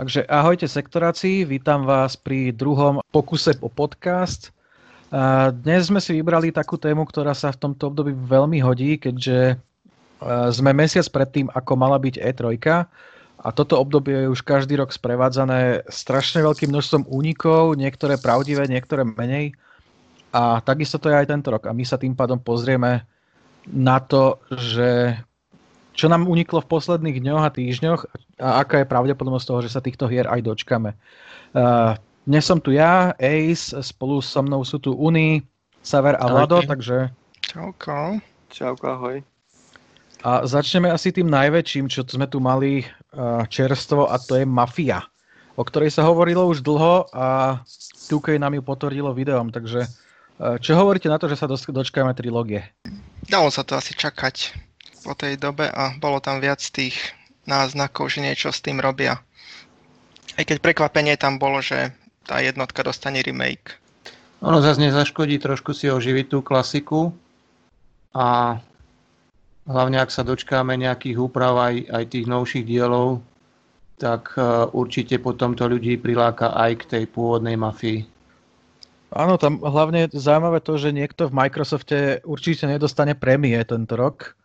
Takže ahojte sektoráci, vítam vás pri druhom pokuse po podcast. Dnes sme si vybrali takú tému, ktorá sa v tomto období veľmi hodí, keďže sme mesiac pred tým, ako mala byť E3 a toto obdobie je už každý rok sprevádzané strašne veľkým množstvom únikov, niektoré pravdivé, niektoré menej. A takisto to je aj tento rok. A my sa tým pádom pozrieme na to, že čo nám uniklo v posledných dňoch a týždňoch a aká je pravdepodobnosť toho, že sa týchto hier aj dočkame. Uh, dnes som tu ja, Ace, spolu so mnou sú tu Uni, Saver a Vlado, takže... Čauko. Čauko, ahoj. A začneme asi tým najväčším, čo sme tu mali uh, čerstvo a to je Mafia, o ktorej sa hovorilo už dlho a 2K nám ju potvrdilo videom, takže uh, čo hovoríte na to, že sa dočkáme trilógie? Dalo sa to asi čakať po tej dobe a bolo tam viac tých náznakov, že niečo s tým robia. Aj keď prekvapenie tam bolo, že tá jednotka dostane remake. Ono zase nezaškodí trošku si oživiť tú klasiku a hlavne ak sa dočkáme nejakých úprav aj, aj tých novších dielov, tak uh, určite potom to ľudí priláka aj k tej pôvodnej mafii. Áno, tam hlavne je zaujímavé to, že niekto v Microsofte určite nedostane prémie tento rok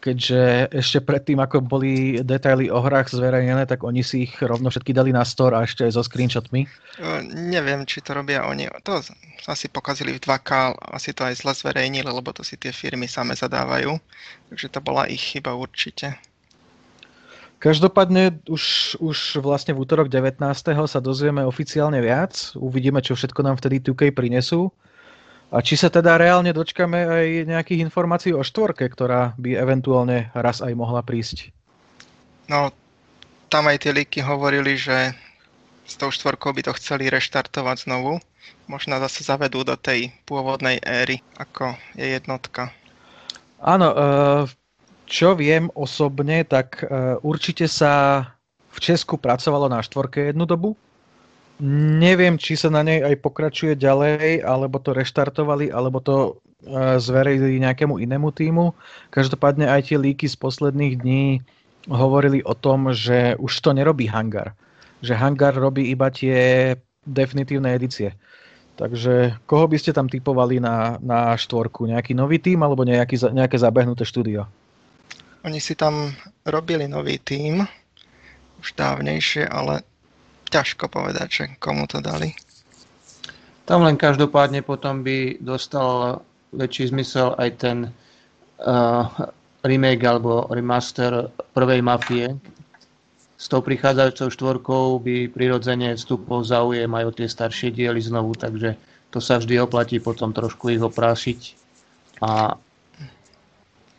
keďže ešte predtým, ako boli detaily o hrách zverejnené, tak oni si ich rovno všetky dali na store a ešte aj so screenshotmi. Uh, neviem, či to robia oni. To asi pokazili v 2K, asi to aj zle zverejnili, lebo to si tie firmy same zadávajú. Takže to bola ich chyba určite. Každopádne už, už vlastne v útorok 19. sa dozvieme oficiálne viac. Uvidíme, čo všetko nám vtedy 2K prinesú. A či sa teda reálne dočkame aj nejakých informácií o štvorke, ktorá by eventuálne raz aj mohla prísť? No, tam aj tie líky hovorili, že s tou štvorkou by to chceli reštartovať znovu. Možno zase zavedú do tej pôvodnej éry, ako je jednotka. Áno, e, čo viem osobne, tak e, určite sa v Česku pracovalo na štvorke jednu dobu. Neviem, či sa na nej aj pokračuje ďalej, alebo to reštartovali, alebo to e, zverejili nejakému inému týmu. Každopádne aj tie líky z posledných dní hovorili o tom, že už to nerobí Hangar. Že Hangar robí iba tie definitívne edície. Takže koho by ste tam typovali na, na štvorku? Nejaký nový tým alebo nejaký, nejaké zabehnuté štúdio? Oni si tam robili nový tým už dávnejšie, ale ťažko povedať, že komu to dali. Tam len každopádne potom by dostal väčší zmysel aj ten uh, remake alebo remaster prvej mafie. S tou prichádzajúcou štvorkou by prirodzene vstupol záujem aj o tie staršie diely znovu, takže to sa vždy oplatí potom trošku ich oprášiť a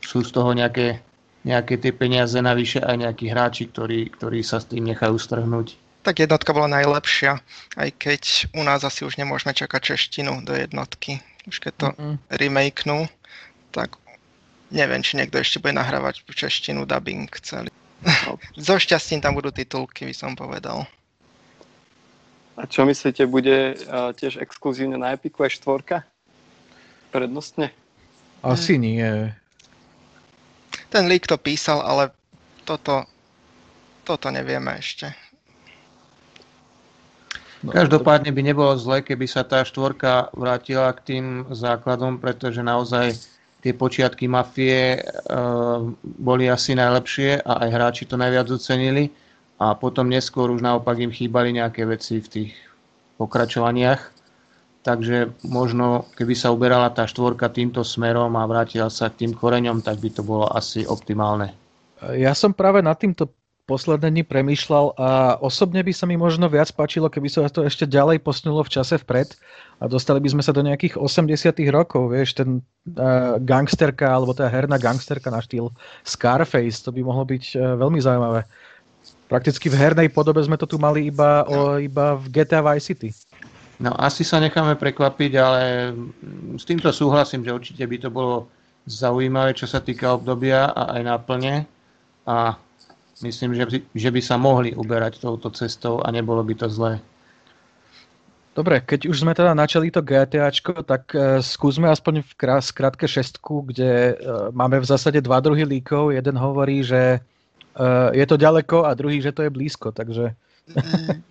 sú z toho nejaké, nejaké tie peniaze navyše aj nejakí hráči, ktorí, ktorí sa s tým nechajú strhnúť tak jednotka bola najlepšia, aj keď u nás asi už nemôžeme čakať češtinu do jednotky. Už keď to mm-hmm. remakenú, tak neviem, či niekto ešte bude nahrávať češtinu dubbing celý. so šťastím tam budú titulky, by som povedal. A čo myslíte, bude uh, tiež exkluzívne na Epiku aj štvorka? Prednostne? Asi hmm. nie. Ten leak to písal, ale toto, toto nevieme ešte. No, Každopádne by nebolo zle, keby sa tá štvorka vrátila k tým základom, pretože naozaj tie počiatky mafie e, boli asi najlepšie a aj hráči to najviac ocenili a potom neskôr už naopak im chýbali nejaké veci v tých pokračovaniach. Takže možno, keby sa uberala tá štvorka týmto smerom a vrátila sa k tým koreňom, tak by to bolo asi optimálne. Ja som práve nad týmto posledné dni premýšľal a osobne by sa mi možno viac páčilo, keby sa to ešte ďalej posunulo v čase vpred a dostali by sme sa do nejakých 80 rokov, vieš, ten uh, gangsterka, alebo tá herná gangsterka na štýl Scarface, to by mohlo byť uh, veľmi zaujímavé. Prakticky v hernej podobe sme to tu mali iba, o, iba v GTA Vice City. No asi sa necháme prekvapiť, ale s týmto súhlasím, že určite by to bolo zaujímavé, čo sa týka obdobia a aj náplne. A myslím, že by, že by sa mohli uberať touto cestou a nebolo by to zlé. Dobre, keď už sme teda načali to GTAčko, tak uh, skúsme aspoň v krás, krátke šestku, kde uh, máme v zásade dva druhy líkov. Jeden hovorí, že uh, je to ďaleko a druhý, že to je blízko. Takže Mm,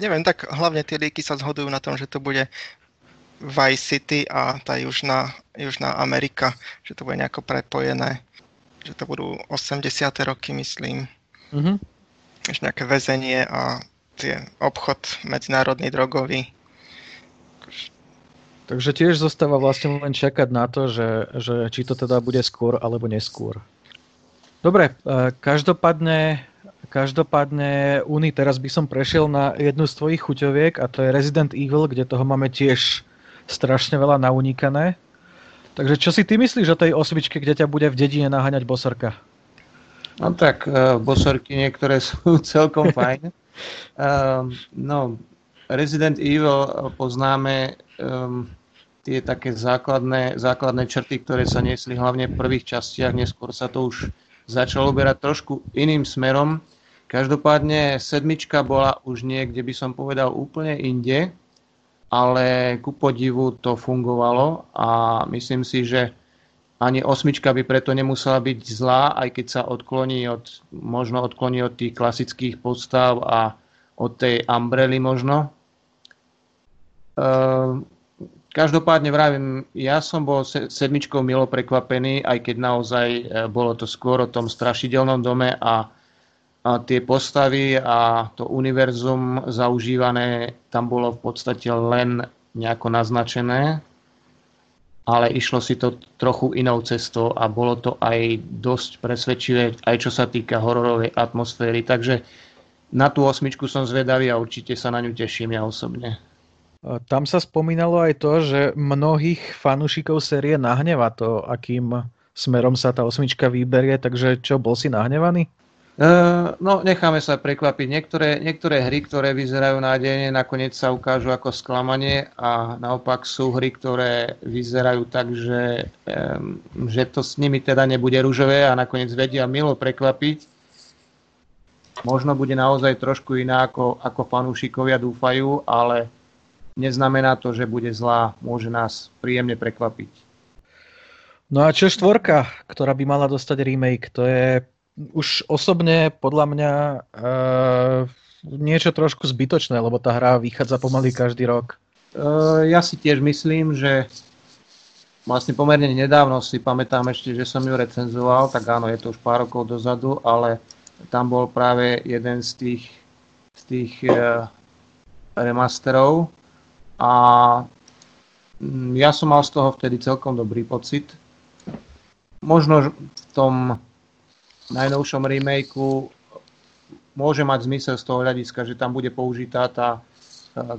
neviem, tak hlavne tie líky sa zhodujú na tom, že to bude Vice City a tá Južná, Južná Amerika, že to bude nejako prepojené, že to budú 80. roky, myslím. Mm-hmm. Ešte nejaké väzenie a tie obchod medzinárodný drogový. Takže tiež zostáva vlastne len čakať na to, že, že či to teda bude skôr alebo neskôr. Dobre, e, každopádne, každopádne Uni, teraz by som prešiel na jednu z tvojich chuťoviek a to je Resident Evil, kde toho máme tiež strašne veľa naunikané. Takže čo si ty myslíš o tej osvičke, kde ťa bude v dedine naháňať bosorka? No tak, uh, bosorky niektoré sú celkom fajn. Uh, no, Resident Evil poznáme um, tie také základné, základné črty, ktoré sa niesli hlavne v prvých častiach, neskôr sa to už začalo uberať trošku iným smerom. Každopádne sedmička bola už niekde, by som povedal, úplne inde ale ku podivu to fungovalo a myslím si, že ani osmička by preto nemusela byť zlá, aj keď sa odkloní od, možno odkloní od tých klasických postav a od tej Umbrely možno. Ehm, každopádne vravím, ja som bol sedmičkou milo prekvapený, aj keď naozaj e, bolo to skôr o tom strašidelnom dome a a tie postavy a to univerzum zaužívané tam bolo v podstate len nejako naznačené, ale išlo si to trochu inou cestou a bolo to aj dosť presvedčivé, aj čo sa týka hororovej atmosféry. Takže na tú osmičku som zvedavý a určite sa na ňu teším ja osobne. Tam sa spomínalo aj to, že mnohých fanúšikov série nahneva to, akým smerom sa tá osmička vyberie, takže čo, bol si nahnevaný? Uh, no, necháme sa prekvapiť. Niektoré, niektoré hry, ktoré vyzerajú nádejne, nakoniec sa ukážu ako sklamanie a naopak sú hry, ktoré vyzerajú tak, že, um, že to s nimi teda nebude ružové a nakoniec vedia milo prekvapiť. Možno bude naozaj trošku iná, ako, ako fanúšikovia dúfajú, ale neznamená to, že bude zlá. Môže nás príjemne prekvapiť. No a čo štvorka, ktorá by mala dostať remake? To je už osobne podľa mňa uh, niečo trošku zbytočné, lebo tá hra vychádza pomaly každý rok. Uh, ja si tiež myslím, že vlastne pomerne nedávno si pamätám ešte, že som ju recenzoval, tak áno, je to už pár rokov dozadu, ale tam bol práve jeden z tých, z tých uh, remasterov a mm, ja som mal z toho vtedy celkom dobrý pocit. Možno v tom najnovšom remakeu môže mať zmysel z toho hľadiska, že tam bude použitá tá e,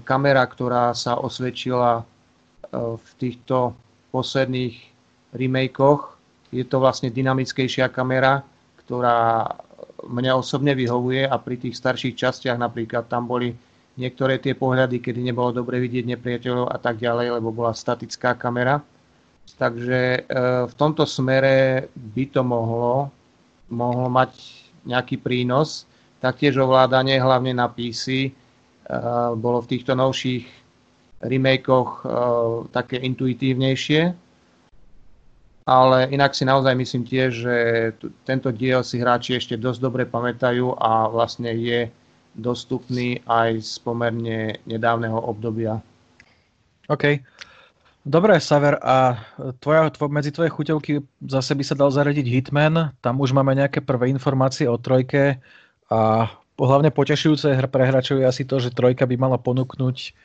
kamera, ktorá sa osvedčila e, v týchto posledných remakeoch. Je to vlastne dynamickejšia kamera, ktorá mňa osobne vyhovuje a pri tých starších častiach napríklad tam boli niektoré tie pohľady, kedy nebolo dobre vidieť nepriateľov a tak ďalej, lebo bola statická kamera. Takže e, v tomto smere by to mohlo mohlo mať nejaký prínos. Taktiež ovládanie, hlavne na PC, eh, bolo v týchto novších remakeoch eh, také intuitívnejšie. Ale inak si naozaj myslím tiež, že tento diel si hráči ešte dosť dobre pamätajú a vlastne je dostupný aj z pomerne nedávneho obdobia. OK. Dobre, Saver, a tvoja, tvoj, medzi tvoje chuťovky zase by sa dal zaradiť Hitman. Tam už máme nejaké prvé informácie o trojke a hlavne potešujúce pre hráčov je asi to, že trojka by mala ponúknuť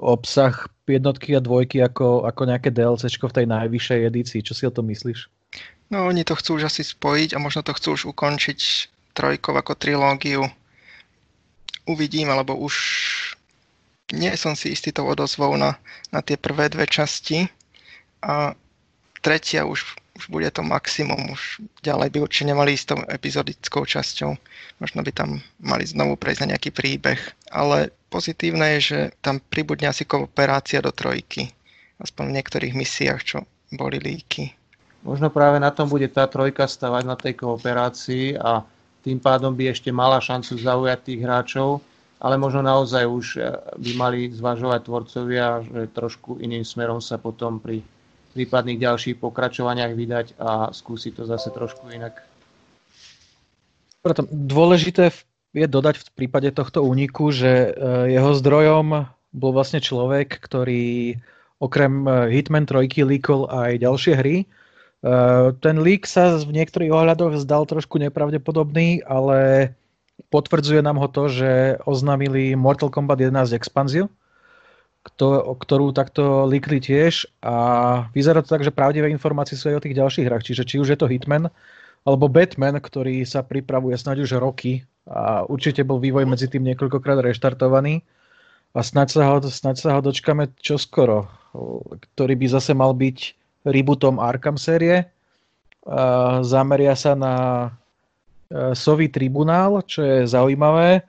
obsah jednotky a dvojky ako, ako nejaké DLC v tej najvyššej edícii. Čo si o tom myslíš? No, oni to chcú už asi spojiť a možno to chcú už ukončiť trojkov ako trilógiu. Uvidím, alebo už nie som si istý tou odozvou na, na tie prvé dve časti a tretia už, už bude to maximum, už ďalej by určite nemali ísť tou epizodickou časťou. Možno by tam mali znovu prejsť na nejaký príbeh. Ale pozitívne je, že tam pribudne asi kooperácia do trojky. Aspoň v niektorých misiách, čo boli líky. Možno práve na tom bude tá trojka stavať na tej kooperácii a tým pádom by ešte mala šancu zaujať tých hráčov ale možno naozaj už eh, by mali zvažovať tvorcovia, že trošku iným smerom sa potom pri prípadných ďalších pokračovaniach vydať a skúsiť to zase trošku inak. Preto dôležité je dodať v prípade tohto úniku, že jeho zdrojom bol vlastne človek, ktorý okrem Hitman 3 líkol aj ďalšie hry. Ten lík sa v niektorých ohľadoch zdal trošku nepravdepodobný, ale potvrdzuje nám ho to, že oznámili Mortal Kombat 11 expanziu, ktorú takto líkli tiež a vyzerá to tak, že pravdivé informácie sú aj o tých ďalších hrách, čiže či už je to Hitman alebo Batman, ktorý sa pripravuje snáď už roky a určite bol vývoj medzi tým niekoľkokrát reštartovaný a snáď sa ho, snáď sa ho dočkame čoskoro, ktorý by zase mal byť rebootom Arkham série. Zameria sa na Sový tribunál, čo je zaujímavé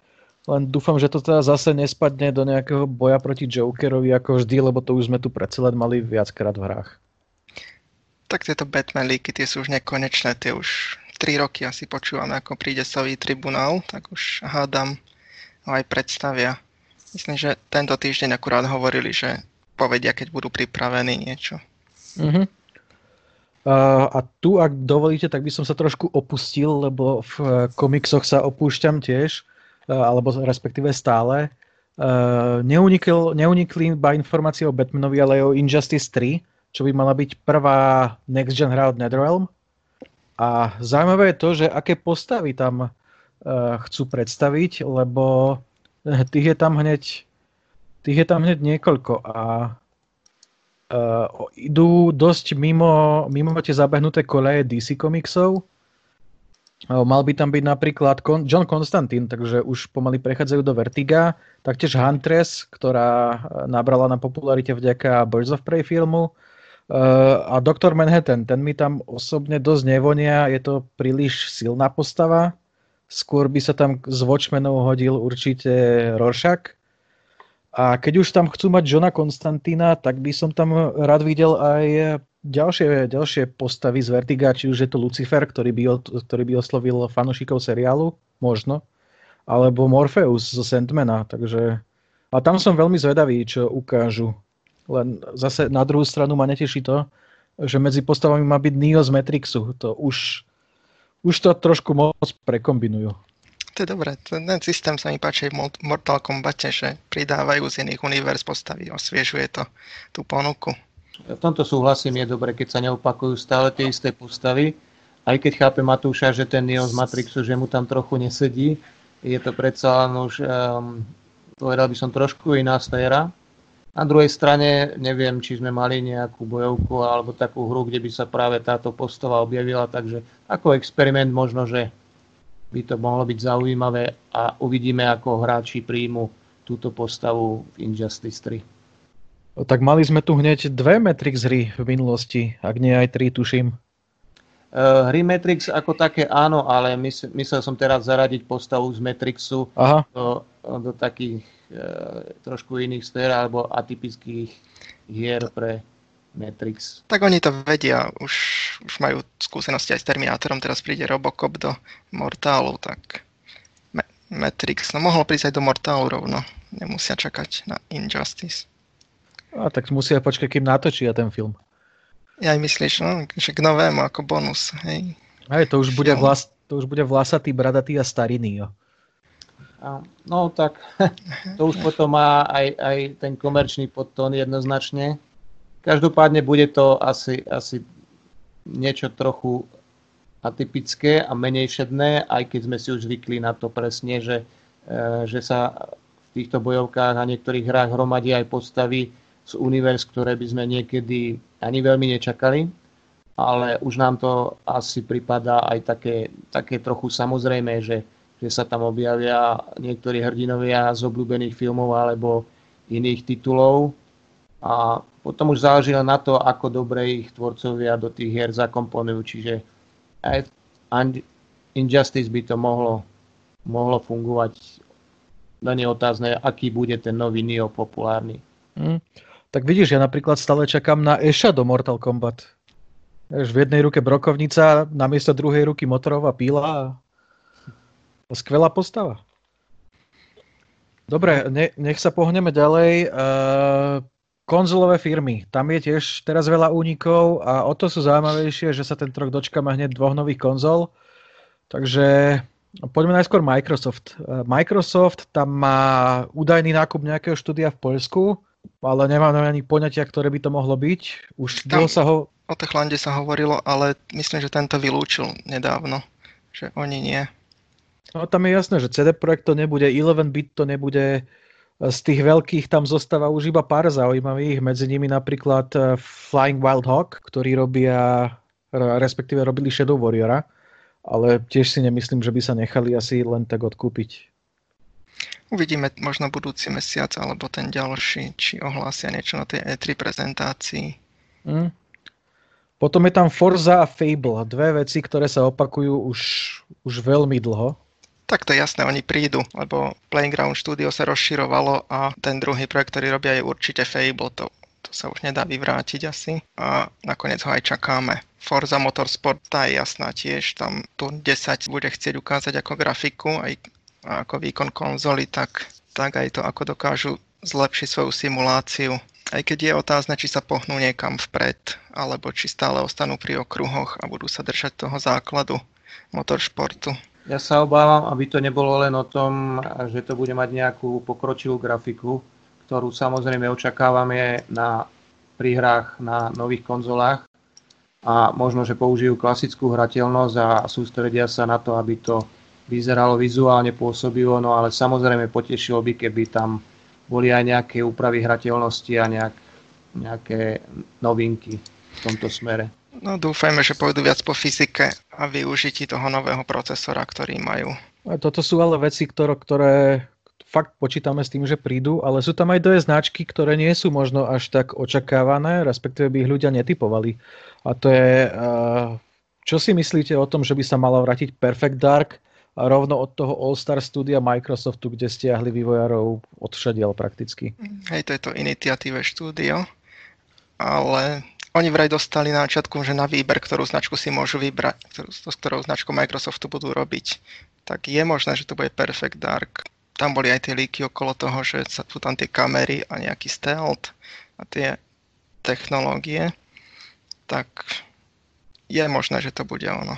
len dúfam, že to teda zase nespadne do nejakého boja proti Jokerovi ako vždy, lebo to už sme tu predsa len mali viackrát v hrách. Tak tieto Batman líky, tie sú už nekonečné, tie už 3 roky asi počúvame, ako príde Savý tribunál, tak už hádam ho aj predstavia. Myslím, že tento týždeň akurát hovorili, že povedia, keď budú pripravení niečo. Uh-huh. Uh, a tu, ak dovolíte, tak by som sa trošku opustil, lebo v komiksoch sa opúšťam tiež. Eh, alebo respektíve stále. Uh, neunikl, neunikli iba informácie o Batmanovi, ale aj o Injustice 3, čo by mala byť prvá next gen hra od NetherRealm. A zaujímavé je to, že aké postavy tam uh, chcú predstaviť, lebo tých je tam hneď tých je tam hneď niekoľko a uh, idú dosť mimo, mimo tie zabehnuté koleje DC komiksov Mal by tam byť napríklad John Constantine, takže už pomaly prechádzajú do Vertiga. Taktiež Huntress, ktorá nabrala na popularite vďaka Birds of Prey filmu. A Dr. Manhattan, ten mi tam osobne dosť nevonia, je to príliš silná postava. Skôr by sa tam z Watchmenov hodil určite Rorschach. A keď už tam chcú mať Johna Konstantína, tak by som tam rád videl aj ďalšie, ďalšie postavy z Vertiga, či už je to Lucifer, ktorý by, ktorý by oslovil fanošikov seriálu, možno, alebo Morpheus zo Sandmana, takže... A tam som veľmi zvedavý, čo ukážu. Len zase na druhú stranu ma neteší to, že medzi postavami má byť Neo z Matrixu. To už, už to trošku moc prekombinujú. To je dobré. Ten systém sa mi páči v Mortal Kombate, že pridávajú z iných univerz postavy, osviežuje to tú ponuku. V tomto súhlasím, je dobre, keď sa neopakujú stále tie isté postavy. Aj keď chápe Matúša, že ten Neo z Matrixu, že mu tam trochu nesedí, je to predsa len už, um, povedal by som, trošku iná sféra. Na druhej strane neviem, či sme mali nejakú bojovku alebo takú hru, kde by sa práve táto postava objavila, takže ako experiment možno, že by to mohlo byť zaujímavé a uvidíme, ako hráči príjmu túto postavu v Injustice 3. Tak mali sme tu hneď dve Matrix hry v minulosti, ak nie aj tri, tuším. Uh, hry Matrix ako také áno, ale mysl, myslel som teraz zaradiť postavu z Matrixu Aha. Do, do takých uh, trošku iných sfér alebo atypických hier pre Matrix. Tak oni to vedia, už, už majú skúsenosti aj s Terminátorom, teraz príde Robocop do Mortálu, tak Ma- Matrix, no mohlo prísť aj do Mortálu rovno, nemusia čakať na Injustice. A tak musia počkať, kým natočia ten film. Ja aj myslíš, no, že k novému ako bonus, hej. Hej, to už bude, vlas, to už bude vlasatý, bradatý a starý Neo. No tak, to už potom má aj, aj ten komerčný podtón jednoznačne. Každopádne bude to asi, asi niečo trochu atypické a menej šedné, aj keď sme si už zvykli na to presne, že, e, že sa v týchto bojovkách a niektorých hrách hromadí aj postavy z univerz, ktoré by sme niekedy ani veľmi nečakali, ale už nám to asi pripadá aj také, také trochu samozrejme, že, že sa tam objavia niektorí hrdinovia z obľúbených filmov alebo iných titulov a potom už záleží na to, ako dobre ich tvorcovia do tých hier zakomponujú, čiže aj Injustice by to mohlo, mohlo fungovať. Len je otázne, aký bude ten nový Neo populárny. Mm. Tak vidíš, ja napríklad stále čakám na Eša do Mortal Kombat. v jednej ruke brokovnica, namiesto druhej ruky motorová píla. Skvelá postava. Dobre, ne, nech sa pohneme ďalej. Uh, konzolové firmy. Tam je tiež teraz veľa únikov a o to sú zaujímavejšie, že sa ten trok dočkáme hneď dvoch nových konzol. Takže Poďme najskôr Microsoft. Microsoft tam má údajný nákup nejakého štúdia v Poľsku, ale nemám ani poňatia, ktoré by to mohlo byť. Už tam sa ho... O Techlande sa hovorilo, ale myslím, že tento vylúčil nedávno, že oni nie. No tam je jasné, že CD Projekt to nebude, 11-bit to nebude, z tých veľkých tam zostáva už iba pár zaujímavých, medzi nimi napríklad eh, Flying Wild Hawk, ktorí robia, respektíve robili Shadow Warriora ale tiež si nemyslím, že by sa nechali asi len tak odkúpiť. Uvidíme možno budúci mesiac alebo ten ďalší, či ohlásia niečo na tej E3 prezentácii. Mm. Potom je tam Forza a Fable, dve veci, ktoré sa opakujú už, už veľmi dlho. Tak to je jasné, oni prídu, lebo Playground Studio sa rozširovalo a ten druhý projekt, ktorý robia, je určite Fable. To, to sa už nedá vyvrátiť asi a nakoniec ho aj čakáme. Forza Motorsport, tá je jasná tiež, tam tu 10 bude chcieť ukázať ako grafiku, aj ako výkon konzoly, tak, tak aj to, ako dokážu zlepšiť svoju simuláciu. Aj keď je otázne, či sa pohnú niekam vpred, alebo či stále ostanú pri okruhoch a budú sa držať toho základu motoršportu. Ja sa obávam, aby to nebolo len o tom, že to bude mať nejakú pokročilú grafiku, ktorú samozrejme očakávame na príhrách na nových konzolách, a možno, že použijú klasickú hrateľnosť a sústredia sa na to, aby to vyzeralo vizuálne, pôsobilo, no ale samozrejme potešilo by, keby tam boli aj nejaké úpravy hrateľnosti a nejak, nejaké novinky v tomto smere. No dúfajme, že pôjdu viac po fyzike a využití toho nového procesora, ktorý majú. Toto sú ale veci, ktoré, ktoré fakt počítame s tým, že prídu, ale sú tam aj dve značky, ktoré nie sú možno až tak očakávané, respektíve by ich ľudia netypovali. A to je, čo si myslíte o tom, že by sa mala vrátiť Perfect Dark rovno od toho All-Star studia Microsoftu, kde stiahli vývojárov odšadiel prakticky. Hej, to je to Initiative štúdio, ale oni vraj dostali na začiatku, že na výber, ktorú značku si môžu vybrať, ktorú, s ktorou značkou Microsoftu budú robiť. Tak je možné, že to bude Perfect Dark. Tam boli aj tie líky okolo toho, že sú tam tie kamery a nejaký stealth a tie technológie tak je možné, že to bude ono.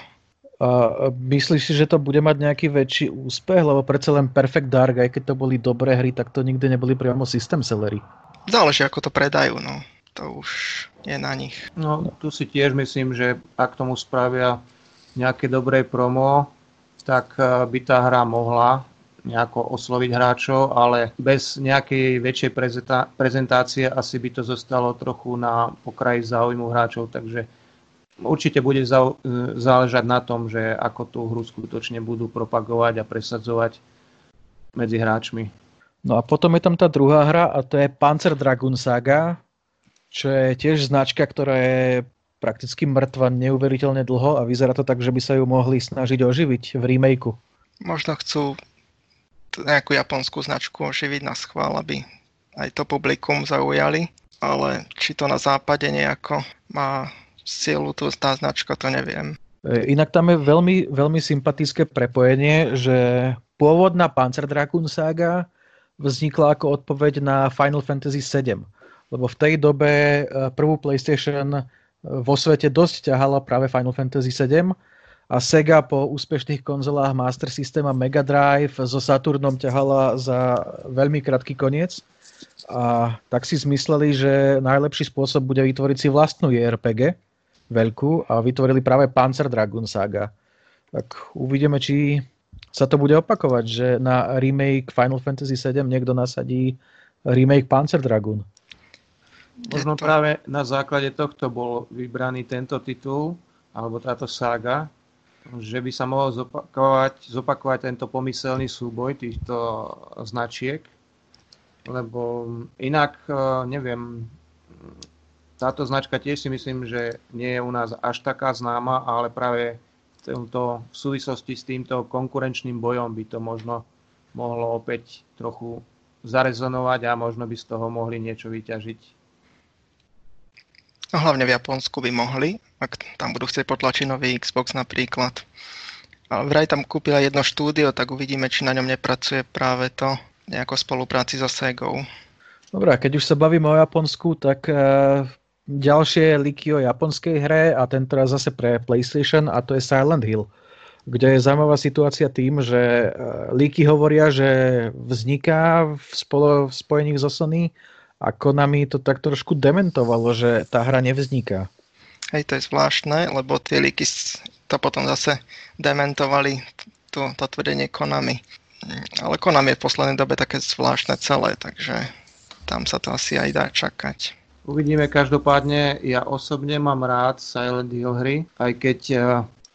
A myslíš si, že to bude mať nejaký väčší úspech? Lebo predsa len Perfect Dark, aj keď to boli dobré hry, tak to nikdy neboli priamo systém sellery. Záleží, ako to predajú, no. To už je na nich. No, tu si tiež myslím, že ak tomu spravia nejaké dobré promo, tak eh, by tá hra mohla nejako osloviť hráčov, ale bez nejakej väčšej prezentácie asi by to zostalo trochu na pokraji záujmu hráčov, takže určite bude záležať na tom, že ako tú hru skutočne budú propagovať a presadzovať medzi hráčmi. No a potom je tam tá druhá hra a to je Panzer Dragoon Saga, čo je tiež značka, ktorá je prakticky mŕtva neuveriteľne dlho a vyzerá to tak, že by sa ju mohli snažiť oživiť v remakeu. Možno chcú nejakú japonskú značku oživiť na schvál, aby aj to publikum zaujali, ale či to na západe nejako má silu tu tá značka, to neviem. E, inak tam je veľmi, veľmi sympatické prepojenie, že pôvodná Panzer Dragoon saga vznikla ako odpoveď na Final Fantasy VII. Lebo v tej dobe e, prvú PlayStation e, vo svete dosť ťahala práve Final Fantasy VII a Sega po úspešných konzolách Master System a Mega Drive so Saturnom ťahala za veľmi krátky koniec. A tak si zmysleli, že najlepší spôsob bude vytvoriť si vlastnú JRPG veľkú a vytvorili práve Panzer Dragoon Saga. Tak uvidíme, či sa to bude opakovať, že na remake Final Fantasy VII niekto nasadí remake Panzer Dragoon. Možno práve na základe tohto bol vybraný tento titul, alebo táto saga, že by sa mohol zopakovať, zopakovať tento pomyselný súboj týchto značiek, lebo inak, e, neviem, táto značka tiež si myslím, že nie je u nás až taká známa, ale práve v, tomto, v súvislosti s týmto konkurenčným bojom by to možno mohlo opäť trochu zarezonovať a možno by z toho mohli niečo vyťažiť. No, hlavne v Japonsku by mohli, ak tam budú chcieť potlačiť nový Xbox napríklad. A vraj tam kúpila jedno štúdio, tak uvidíme, či na ňom nepracuje práve to nejako spolupráci so Segou. Dobre, keď už sa bavíme o Japonsku, tak uh, ďalšie liky o japonskej hre a tento raz zase pre PlayStation a to je Silent Hill. kde je zaujímavá situácia tým, že líky hovoria, že vzniká v, spolo, v spojení so Sony a Konami to tak trošku dementovalo, že tá hra nevzniká. Hej, to je zvláštne, lebo tie líky to potom zase dementovali to, to tvrdenie Konami. Ale Konami je v poslednej dobe také zvláštne celé, takže tam sa to asi aj dá čakať. Uvidíme každopádne, ja osobne mám rád Silent Hill hry, aj keď eh,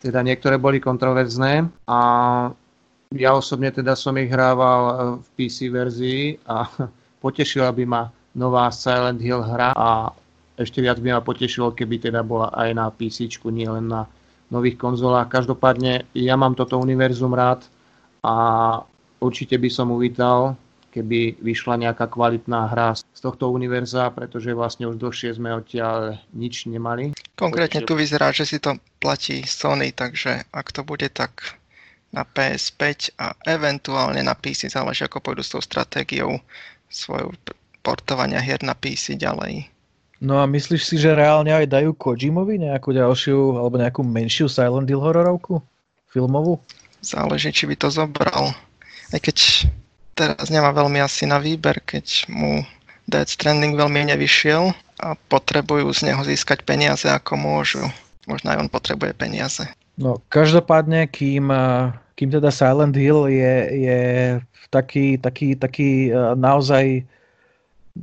teda niektoré boli kontroverzné a ja osobne teda som ich hrával eh, v PC verzii a potešila by ma nová Silent Hill hra a ešte viac by ma potešilo, keby teda bola aj na PC, nie len na nových konzolách. Každopádne ja mám toto univerzum rád a určite by som uvítal, keby vyšla nejaká kvalitná hra z tohto univerza, pretože vlastne už dlhšie sme odtiaľ nič nemali. Konkrétne tu vyzerá, že si to platí Sony, takže ak to bude tak na PS5 a eventuálne na PC, záleží ako pôjdu s tou stratégiou svojou portovania hier na PC ďalej. No a myslíš si, že reálne aj dajú Kojimovi nejakú ďalšiu alebo nejakú menšiu Silent Hill hororovku? Filmovú? Záleží, či by to zobral. Aj keď teraz nemá veľmi asi na výber, keď mu Dead Stranding veľmi nevyšiel a potrebujú z neho získať peniaze ako môžu. Možno aj on potrebuje peniaze. No, každopádne, kým, kým teda Silent Hill je, je taký, taký, taký naozaj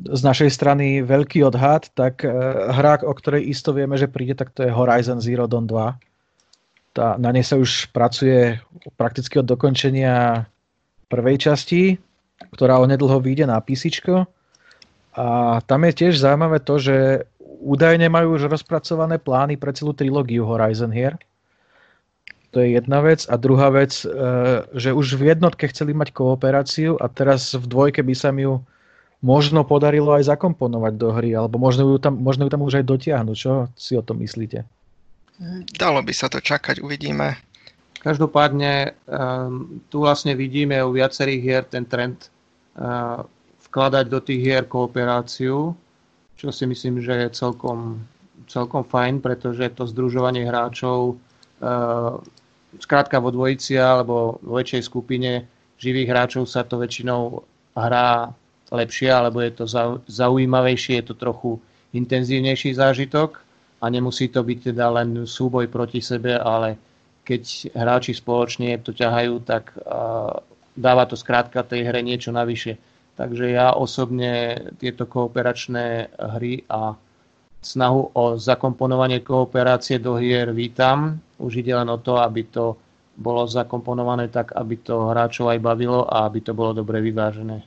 z našej strany veľký odhad, tak hra, o ktorej isto vieme, že príde, tak to je Horizon Zero Dawn 2. Tá, na nej sa už pracuje prakticky od dokončenia prvej časti, ktorá onedlho vyjde na PC. A tam je tiež zaujímavé to, že údajne majú už rozpracované plány pre celú trilógiu Horizon hier. To je jedna vec. A druhá vec, e, že už v jednotke chceli mať kooperáciu a teraz v dvojke by sa ju možno podarilo aj zakomponovať do hry, alebo možno ju tam, možno ju tam už aj dotiahnuť. Čo si o tom myslíte? Dalo by sa to čakať, uvidíme. Každopádne um, tu vlastne vidíme u viacerých hier ten trend uh, vkladať do tých hier kooperáciu, čo si myslím, že je celkom, celkom fajn, pretože to združovanie hráčov uh, skrátka vo dvojici alebo vo väčšej skupine živých hráčov sa to väčšinou hrá lepšie, alebo je to zaujímavejšie, je to trochu intenzívnejší zážitok a nemusí to byť teda len súboj proti sebe, ale keď hráči spoločne to ťahajú, tak dáva to skrátka tej hre niečo navyše. Takže ja osobne tieto kooperačné hry a snahu o zakomponovanie kooperácie do hier vítam. Už ide len o to, aby to bolo zakomponované tak, aby to hráčov aj bavilo a aby to bolo dobre vyvážené.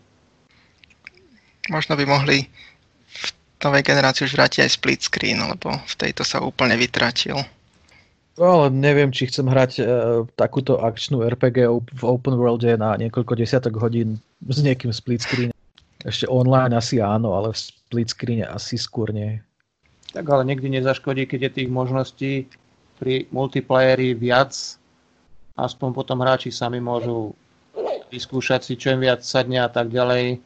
Možno by mohli v novej generácii už vrátiť aj split screen, lebo v tejto sa úplne vytratil. No, ale neviem, či chcem hrať uh, takúto akčnú RPG v open worlde na niekoľko desiatok hodín s niekým split screen. Ešte online asi áno, ale v split screen asi skôr nie. Tak ale niekdy nezaškodí, keď je tých možností pri multiplayeri viac. Aspoň potom hráči sami môžu vyskúšať si, čo im viac sadne a tak ďalej.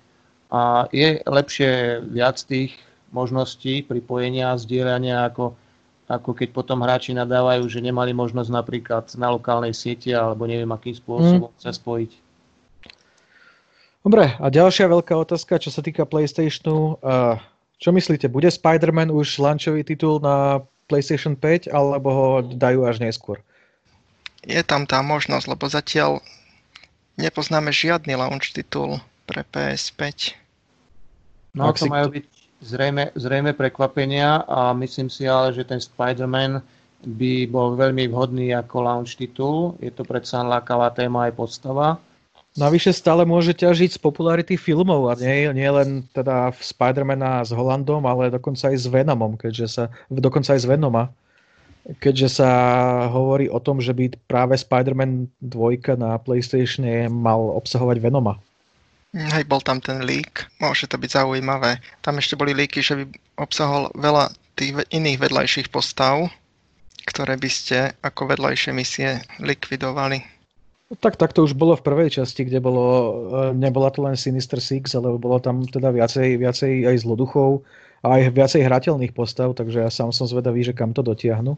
A je lepšie viac tých možností pripojenia a zdieľania ako ako keď potom hráči nadávajú, že nemali možnosť napríklad na lokálnej sieti alebo neviem akým spôsobom mm. sa spojiť. Dobre, a ďalšia veľká otázka, čo sa týka PlayStationu. Čo myslíte, bude Spider-Man už launchový titul na PlayStation 5 alebo ho dajú až neskôr? Je tam tá možnosť, lebo zatiaľ nepoznáme žiadny launch titul pre PS5. No, Ak to majú byť zrejme, zrejme prekvapenia a myslím si ale, že ten Spider-Man by bol veľmi vhodný ako launch titul. Je to predsa lákavá téma aj podstava. Navyše stále môže ťažiť z popularity filmov a nie, nie len teda v Spider-Mana s Hollandom, ale dokonca aj s Venomom, keďže sa, dokonca aj s Venoma, keďže sa hovorí o tom, že by práve Spider-Man 2 na PlayStation mal obsahovať Venoma. Hej, bol tam ten lík, môže to byť zaujímavé. Tam ešte boli líky, že by obsahol veľa tých iných vedľajších postav, ktoré by ste ako vedľajšie misie likvidovali. Tak, tak to už bolo v prvej časti, kde bolo, e, nebola to len Sinister Six, ale bolo tam teda viacej, viacej aj zloduchov a aj viacej hrateľných postav, takže ja sám som zvedavý, že kam to dotiahnu.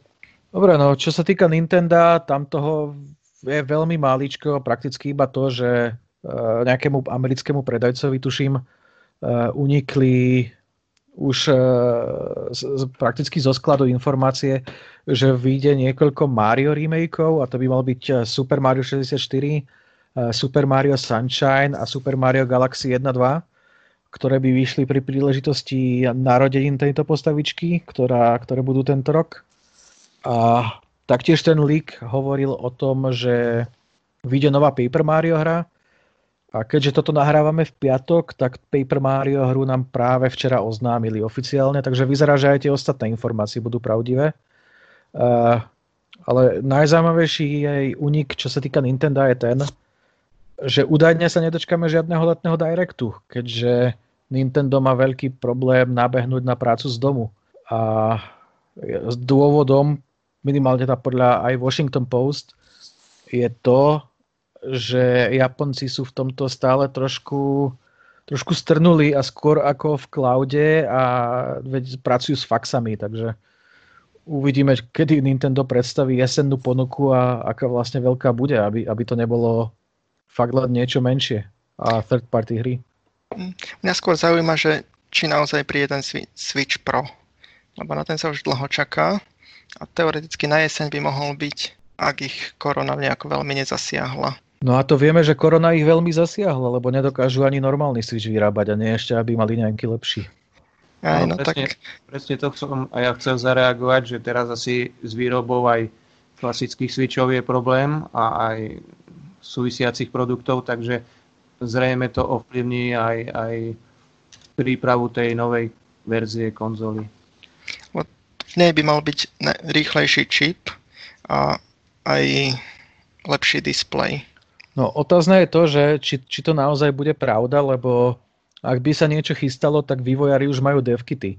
Dobre, no čo sa týka Nintendo, tam toho je veľmi maličko, prakticky iba to, že nejakému americkému predajcovi, tuším, unikli už prakticky zo skladu informácie, že vyjde niekoľko Mario remakeov a to by mal byť Super Mario 64, Super Mario Sunshine a Super Mario Galaxy 1 2 ktoré by vyšli pri príležitosti narodenín tejto postavičky, ktorá, ktoré budú tento rok. A taktiež ten leak hovoril o tom, že vyjde nová Paper Mario hra a keďže toto nahrávame v piatok, tak Paper Mario hru nám práve včera oznámili oficiálne, takže vyzerá, že aj tie ostatné informácie budú pravdivé. Uh, ale najzaujímavejší jej unik, čo sa týka Nintendo, je ten, že údajne sa nedočkáme žiadneho letného directu, keďže Nintendo má veľký problém nabehnúť na prácu z domu. A s dôvodom, minimálne tá podľa aj Washington Post, je to, že Japonci sú v tomto stále trošku, trošku strnuli a skôr ako v cloude a veď pracujú s faxami, takže uvidíme, kedy Nintendo predstaví jesennú ponuku a aká vlastne veľká bude, aby, aby to nebolo fakt len niečo menšie a third party hry. Mňa skôr zaujíma, že či naozaj príde ten Switch Pro, lebo na ten sa už dlho čaká a teoreticky na jeseň by mohol byť, ak ich korona nejako veľmi nezasiahla. No a to vieme, že korona ich veľmi zasiahla, lebo nedokážu ani normálny Switch vyrábať a nie ešte, aby mali nejaký lepší. Aj, no, no, presne, tak... presne to som a ja chcel zareagovať, že teraz asi s výrobou aj klasických Switchov je problém a aj súvisiacich produktov, takže zrejme to ovplyvní aj, aj prípravu tej novej verzie konzoly. V nej by mal byť rýchlejší čip a aj lepší displej. No otázne je to, že či, či to naozaj bude pravda, lebo ak by sa niečo chystalo, tak vývojári už majú devkity.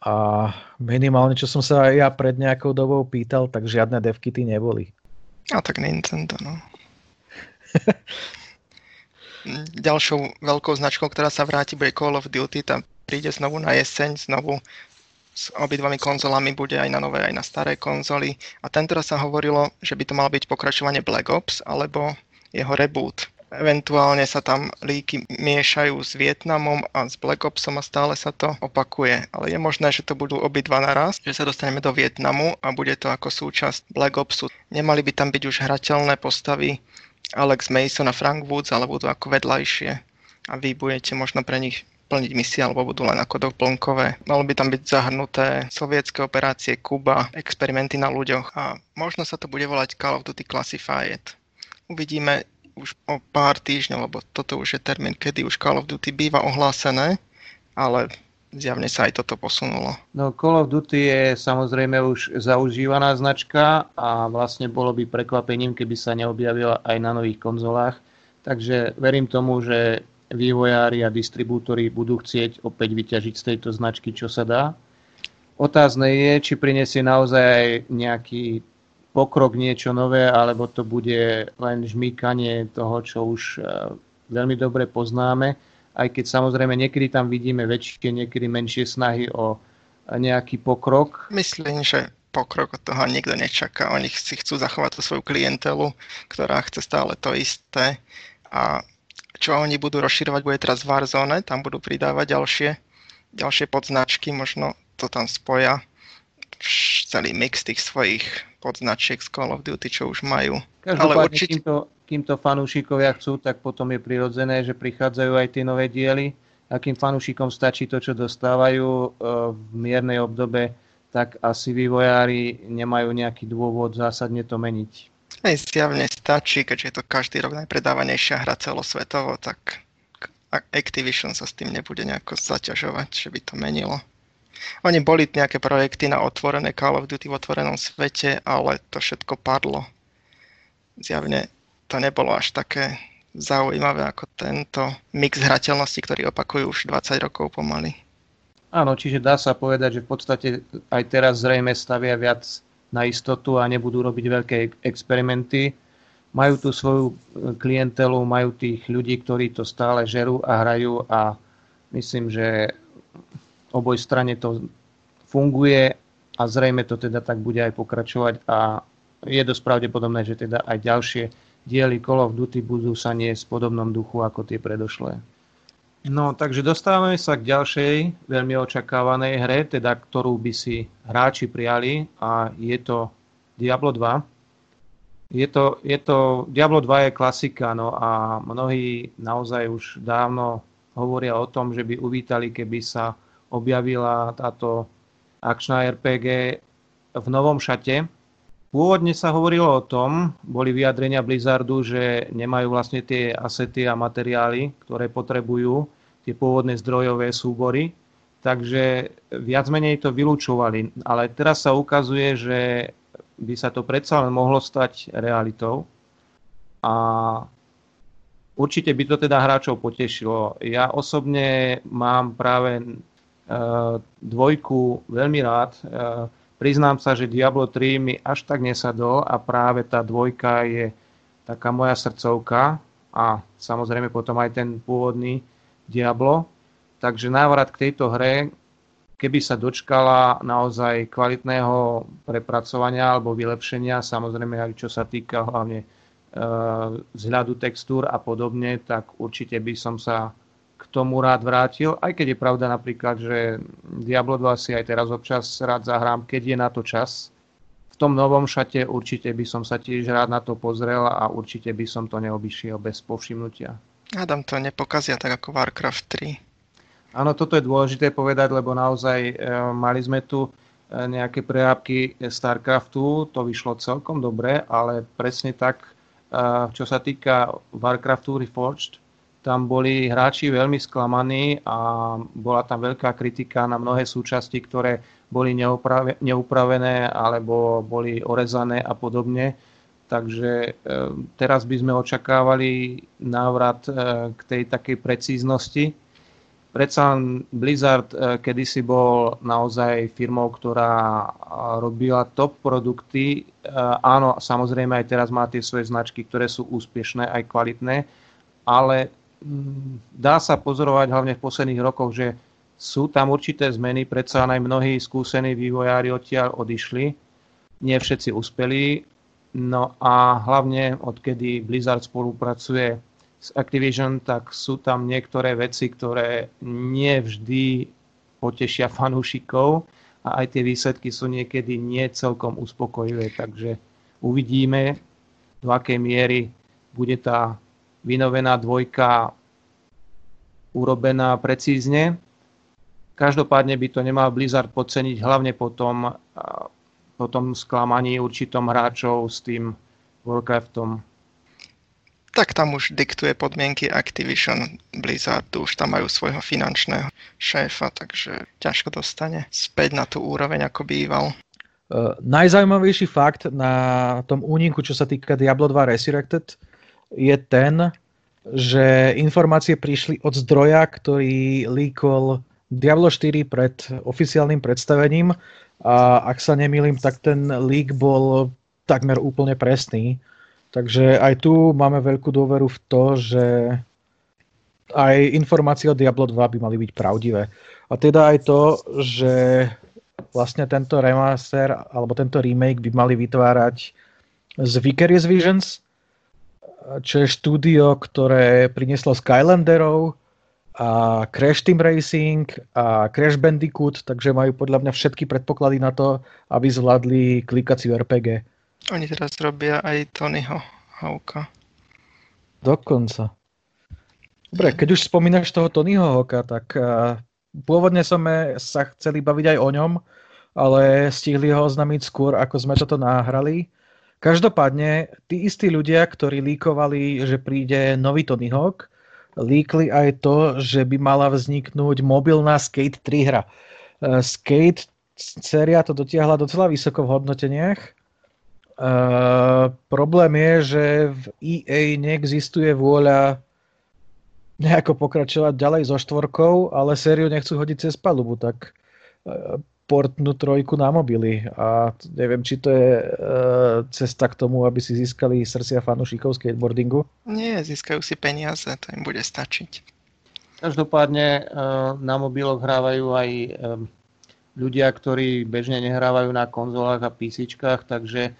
A minimálne, čo som sa ja pred nejakou dobou pýtal, tak žiadne devkity neboli. A tak Nintendo, no. Ďalšou veľkou značkou, ktorá sa vráti, bude Call of Duty. Tam príde znovu na jeseň, znovu s obidvami konzolami bude aj na nové, aj na staré konzoly. A tento raz sa hovorilo, že by to mal byť pokračovanie Black Ops alebo jeho reboot. Eventuálne sa tam líky miešajú s Vietnamom a s Black Opsom a stále sa to opakuje. Ale je možné, že to budú obidva naraz, že sa dostaneme do Vietnamu a bude to ako súčasť Black Opsu. Nemali by tam byť už hrateľné postavy Alex Mason a Frank Woods, ale budú ako vedľajšie a vy budete možno pre nich plniť misie alebo budú len ako doplnkové. Malo by tam byť zahrnuté sovietské operácie Kuba, experimenty na ľuďoch a možno sa to bude volať Call of Duty Classified. Uvidíme už o pár týždňov, lebo toto už je termín, kedy už Call of Duty býva ohlásené, ale zjavne sa aj toto posunulo. No Call of Duty je samozrejme už zaužívaná značka a vlastne bolo by prekvapením, keby sa neobjavila aj na nových konzolách. Takže verím tomu, že vývojári a distribútori budú chcieť opäť vyťažiť z tejto značky, čo sa dá. Otázne je, či prinesie naozaj aj nejaký pokrok, niečo nové, alebo to bude len žmýkanie toho, čo už eh, veľmi dobre poznáme aj keď samozrejme niekedy tam vidíme väčšie, niekedy menšie snahy o nejaký pokrok. Myslím, že pokrok od toho nikto nečaká. Oni si chcú zachovať tú svoju klientelu, ktorá chce stále to isté. A čo oni budú rozširovať, bude teraz Warzone, tam budú pridávať ďalšie, ďalšie podznačky, možno to tam spoja celý mix tých svojich podznačiek z Call of Duty, čo už majú. Každopádne, Ale určite... kým, to, kým to fanúšikovia chcú, tak potom je prirodzené, že prichádzajú aj tie nové diely. A kým fanúšikom stačí to, čo dostávajú e, v miernej obdobe, tak asi vývojári nemajú nejaký dôvod zásadne to meniť. Aj zjavne stačí, keďže je to každý rok najpredávanejšia hra celosvetovo, tak Activision sa s tým nebude nejako zaťažovať, že by to menilo. Oni boli nejaké projekty na otvorené Call of Duty v otvorenom svete, ale to všetko padlo. Zjavne to nebolo až také zaujímavé ako tento mix hrateľnosti, ktorý opakujú už 20 rokov pomaly. Áno, čiže dá sa povedať, že v podstate aj teraz zrejme stavia viac na istotu a nebudú robiť veľké experimenty. Majú tu svoju klientelu, majú tých ľudí, ktorí to stále žerú a hrajú a myslím, že oboj strane to funguje a zrejme to teda tak bude aj pokračovať a je dosť pravdepodobné, že teda aj ďalšie diely Call of Duty budú sa nie v podobnom duchu ako tie predošlé. No, takže dostávame sa k ďalšej veľmi očakávanej hre, teda ktorú by si hráči prijali a je to Diablo 2. Je to, je to, Diablo 2 je klasika, no a mnohí naozaj už dávno hovoria o tom, že by uvítali, keby sa objavila táto akčná RPG v novom šate, Pôvodne sa hovorilo o tom, boli vyjadrenia Blizzardu, že nemajú vlastne tie asety a materiály, ktoré potrebujú, tie pôvodné zdrojové súbory, takže viac menej to vylúčovali. Ale teraz sa ukazuje, že by sa to predsa len mohlo stať realitou a určite by to teda hráčov potešilo. Ja osobne mám práve dvojku veľmi rád. E, Priznám sa, že Diablo 3 mi až tak nesadol a práve tá dvojka je taká moja srdcovka a samozrejme potom aj ten pôvodný Diablo. Takže návrat k tejto hre, keby sa dočkala naozaj kvalitného prepracovania alebo vylepšenia, samozrejme aj čo sa týka hlavne e, vzhľadu textúr a podobne, tak určite by som sa k tomu rád vrátil, aj keď je pravda napríklad, že Diablo 2 si aj teraz občas rád zahrám, keď je na to čas. V tom novom šate určite by som sa tiež rád na to pozrel a určite by som to neobyšiel bez povšimnutia. Adam to nepokazia tak ako Warcraft 3. Áno, toto je dôležité povedať, lebo naozaj e, mali sme tu e, nejaké prerábky StarCraftu, to vyšlo celkom dobre, ale presne tak, e, čo sa týka Warcraftu Reforged, tam boli hráči veľmi sklamaní a bola tam veľká kritika na mnohé súčasti, ktoré boli neupravené alebo boli orezané a podobne. Takže e, teraz by sme očakávali návrat e, k tej takej precíznosti. Predsa Blizzard e, kedysi bol naozaj firmou, ktorá robila top produkty. Áno, samozrejme aj teraz má tie svoje značky, ktoré sú úspešné aj kvalitné, ale dá sa pozorovať hlavne v posledných rokoch, že sú tam určité zmeny, predsa aj mnohí skúsení vývojári odtiaľ odišli, nie všetci uspeli, no a hlavne odkedy Blizzard spolupracuje s Activision, tak sú tam niektoré veci, ktoré nie vždy potešia fanúšikov a aj tie výsledky sú niekedy nie celkom uspokojivé, takže uvidíme, do akej miery bude tá vynovená dvojka urobená precízne. Každopádne by to nemal Blizzard podceniť hlavne po tom, po tom sklamaní určitom hráčov s tým Warcraftom. Tak tam už diktuje podmienky Activision Blizzardu, už tam majú svojho finančného šéfa, takže ťažko dostane späť na tú úroveň, ako býval. Uh, najzaujímavejší fakt na tom úniku, čo sa týka Diablo 2 Resurrected, je ten, že informácie prišli od zdroja, ktorý líkol Diablo 4 pred oficiálnym predstavením a ak sa nemýlim, tak ten lík bol takmer úplne presný. Takže aj tu máme veľkú dôveru v to, že aj informácie o Diablo 2 by mali byť pravdivé. A teda aj to, že vlastne tento remaster alebo tento remake by mali vytvárať z Vicarious Visions, čo je štúdio, ktoré prinieslo Skylanderov a Crash Team Racing a Crash Bandicoot, takže majú podľa mňa všetky predpoklady na to, aby zvládli klikaciu RPG. Oni teraz robia aj Tonyho Hawka. Dokonca. Dobre, keď už spomínaš toho Tonyho Hawka, tak uh, pôvodne sme sa chceli baviť aj o ňom, ale stihli ho oznámiť skôr, ako sme toto nahrali. Každopádne, tí istí ľudia, ktorí líkovali, že príde nový Tony Hawk, líkli aj to, že by mala vzniknúť mobilná Skate 3 hra. Uh, Skate séria to dotiahla docela vysoko v hodnoteniach. Uh, problém je, že v EA neexistuje vôľa nejako pokračovať ďalej so štvorkou, ale sériu nechcú hodiť cez palubu, tak uh, portnú trojku na mobily a neviem, či to je e, cesta k tomu, aby si získali srdcia fanúšikov skateboardingu? Nie, získajú si peniaze, to im bude stačiť. Každopádne e, na mobiloch hrávajú aj e, ľudia, ktorí bežne nehrávajú na konzolách a PC, takže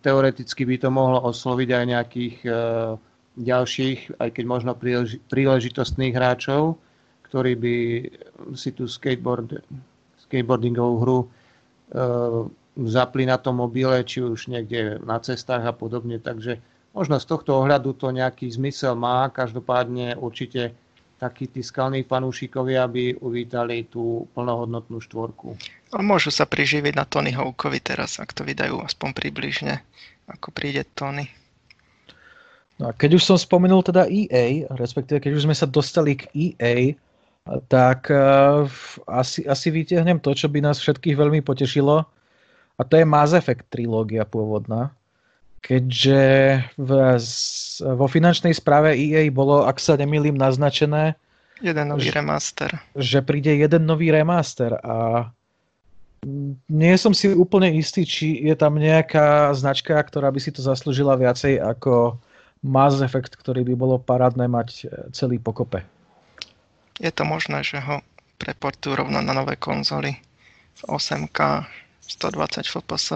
teoreticky by to mohlo osloviť aj nejakých ďalších, aj keď možno príležitostných hráčov, ktorí by si tú skateboard, skateboardingovú hru zapli na tom mobile, či už niekde na cestách a podobne. Takže možno z tohto ohľadu to nejaký zmysel má. Každopádne určite takí tí skalní fanúšikovia by uvítali tú plnohodnotnú štvorku. A môžu sa priživiť na Tony Hawkovi teraz, ak to vydajú aspoň približne, ako príde Tony. No a keď už som spomenul teda EA, respektíve keď už sme sa dostali k EA, tak uh, asi, asi vytiahnem to, čo by nás všetkých veľmi potešilo. A to je Mass Effect trilógia pôvodná. Keďže v, vo finančnej správe EA bolo, ak sa nemýlim, naznačené, jeden nový remaster. Že príde jeden nový remaster a nie som si úplne istý, či je tam nejaká značka, ktorá by si to zaslúžila viacej ako Mass Effect, ktorý by bolo parádne mať celý pokope. Je to možné, že ho preportujú rovno na nové konzoly v 8K 120 fps.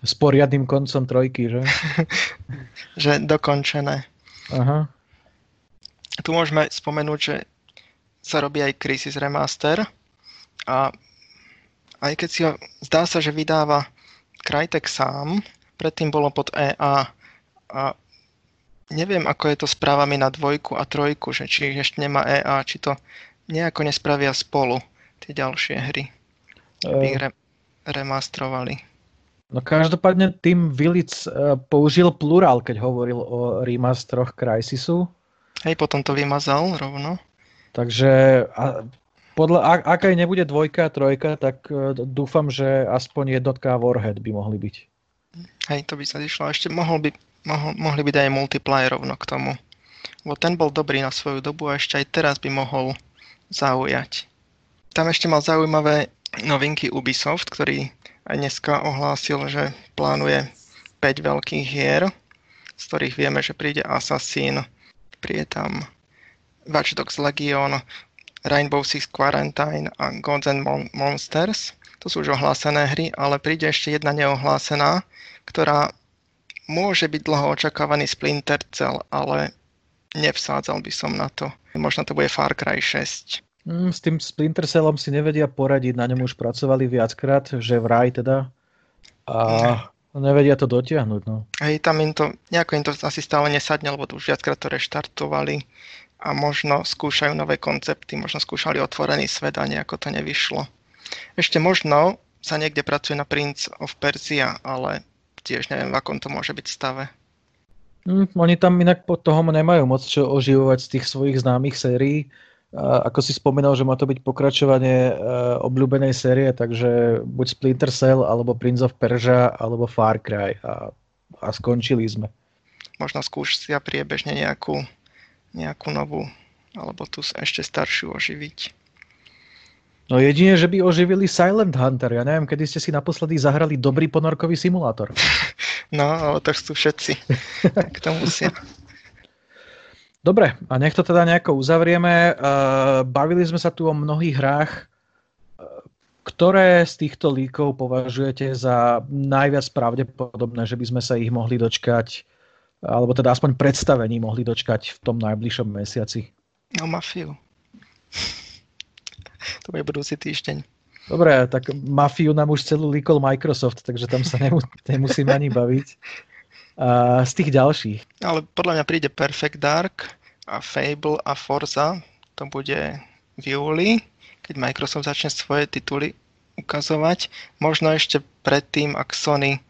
S poriadnym koncom trojky, že? že dokončené. Aha. Tu môžeme spomenúť, že sa robí aj Crisis Remaster a aj keď si ho, zdá sa, že vydáva Crytek sám, predtým bolo pod EA a neviem, ako je to s právami na dvojku a trojku, že či ešte nemá EA, či to nejako nespravia spolu tie ďalšie hry. Aby ich re- remastrovali. No každopádne tým Vilic uh, použil plurál, keď hovoril o remastroch Crysisu. Hej, potom to vymazal rovno. Takže a, podľa, ak, ak aj nebude dvojka a trojka, tak uh, dúfam, že aspoň jednotka a Warhead by mohli byť. Hej, to by sa išlo. Ešte mohol by, mohli byť aj multiplayer rovno k tomu. Lebo ten bol dobrý na svoju dobu a ešte aj teraz by mohol zaujať. Tam ešte mal zaujímavé novinky Ubisoft, ktorý aj dneska ohlásil, že plánuje 5 veľkých hier, z ktorých vieme, že príde Assassin, príde tam Watch Dogs Legion, Rainbow Six Quarantine a Gods and Monsters. To sú už ohlásené hry, ale príde ešte jedna neohlásená, ktorá môže byť dlho očakávaný Splinter Cell, ale nevsádzal by som na to. Možno to bude Far Cry 6. Mm, s tým Splinter Cellom si nevedia poradiť, na ňom už pracovali viackrát, že vraj teda. A nevedia to dotiahnuť. No. Hej, tam im to, nejako im to asi stále nesadne, lebo to už viackrát to reštartovali a možno skúšajú nové koncepty, možno skúšali otvorený svet a nejako to nevyšlo. Ešte možno sa niekde pracuje na Prince of Persia, ale tiež neviem, v akom to môže byť stave. Mm, oni tam inak pod toho nemajú moc čo oživovať z tých svojich známych sérií ako si spomínal, že má to byť pokračovanie e, obľúbenej série, takže buď Splinter Cell, alebo Prince of Persia, alebo Far Cry a, a skončili sme. Možno skúš si a priebežne nejakú, nejakú novú, alebo tu ešte staršiu oživiť. No jedine, že by oživili Silent Hunter. Ja neviem, kedy ste si naposledy zahrali dobrý ponorkový simulátor. No, ale to chcú všetci. tak to musia. Dobre, a nech to teda nejako uzavrieme. Uh, bavili sme sa tu o mnohých hrách. Ktoré z týchto líkov považujete za najviac pravdepodobné, že by sme sa ich mohli dočkať, alebo teda aspoň predstavení mohli dočkať v tom najbližšom mesiaci? No, Mafiu. to bude budúci týždeň. Dobre, tak Mafiu nám už celú líkol Microsoft, takže tam sa nemus- nemusíme ani baviť z tých ďalších. Ale podľa mňa príde Perfect Dark a Fable a Forza. To bude v júli, keď Microsoft začne svoje tituly ukazovať. Možno ešte predtým, ak Sony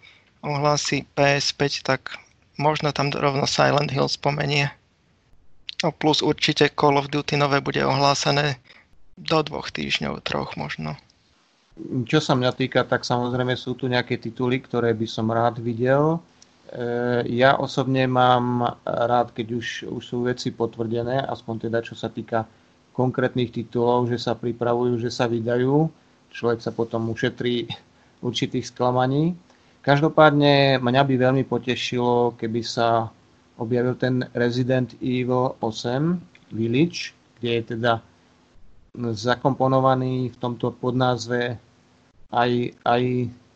ohlási PS5, tak možno tam rovno Silent Hill spomenie. No plus určite Call of Duty nové bude ohlásené do dvoch týždňov, troch možno. Čo sa mňa týka, tak samozrejme sú tu nejaké tituly, ktoré by som rád videl. Eh, ja osobne mám rád, keď už, už sú veci potvrdené, aspoň teda čo sa týka konkrétnych titulov, že sa pripravujú, že sa vydajú. Človek sa potom ušetrí určitých sklamaní. Každopádne mňa by veľmi potešilo, keby sa objavil ten Resident Evil 8 Village, kde je teda zakomponovaný v tomto podnázve aj, aj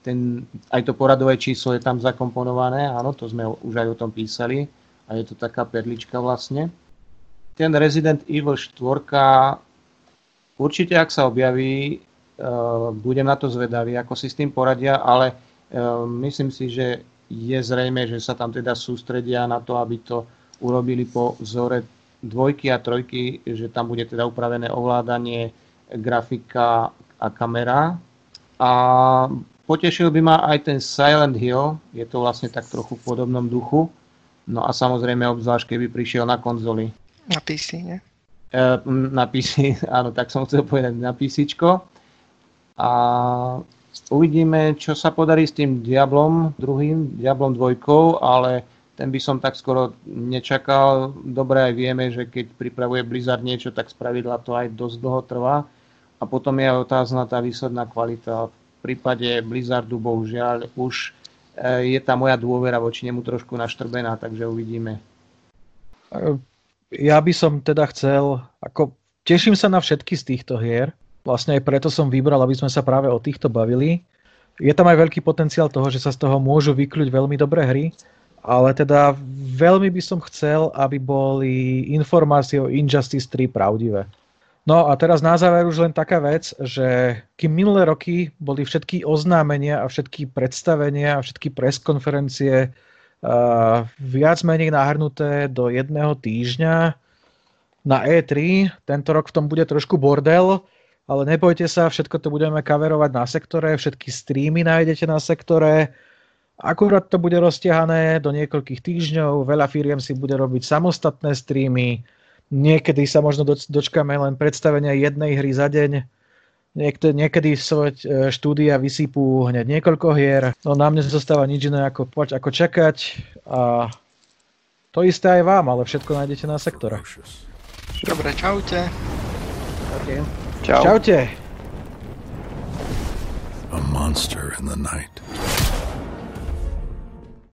ten, aj to poradové číslo je tam zakomponované, áno, to sme už aj o tom písali a je to taká perlička vlastne. Ten Resident Evil 4 určite ak sa objaví, uh, budem na to zvedavý, ako si s tým poradia, ale uh, myslím si, že je zrejme, že sa tam teda sústredia na to, aby to urobili po vzore dvojky a trojky, že tam bude teda upravené ovládanie, grafika a kamera. A Potešil by ma aj ten Silent Hill, je to vlastne tak trochu v podobnom duchu. No a samozrejme obzvlášť, keby prišiel na konzoli. Na PC, nie? E, na PC, áno, tak som chcel povedať na PC. A uvidíme, čo sa podarí s tým Diablom druhým, Diablom dvojkou, ale ten by som tak skoro nečakal. Dobre aj vieme, že keď pripravuje Blizzard niečo, tak spravidla to aj dosť dlho trvá. A potom je otázna tá výsledná kvalita prípade Blizzardu bohužiaľ už e, je tá moja dôvera voči nemu trošku naštrbená, takže uvidíme. Ja by som teda chcel, ako teším sa na všetky z týchto hier, vlastne aj preto som vybral, aby sme sa práve o týchto bavili. Je tam aj veľký potenciál toho, že sa z toho môžu vykľuť veľmi dobré hry, ale teda veľmi by som chcel, aby boli informácie o Injustice 3 pravdivé. No a teraz na záver už len taká vec, že kým minulé roky boli všetky oznámenia a všetky predstavenia a všetky preskonferencie uh, viac menej nahrnuté do jedného týždňa na E3, tento rok v tom bude trošku bordel, ale nebojte sa, všetko to budeme kaverovať na sektore, všetky streamy nájdete na sektore, akurát to bude roztiahané do niekoľkých týždňov, veľa firiem si bude robiť samostatné streamy, Niekedy sa možno dočkáme len predstavenia jednej hry za deň. Niekde, niekedy svoje štúdia vysypú hneď niekoľko hier. No na mne zostáva nič iné ako, ako čakať a to isté aj vám, ale všetko nájdete na sektore. Dobre, čaute. Okay. Čau. Čaute. A monster in the night.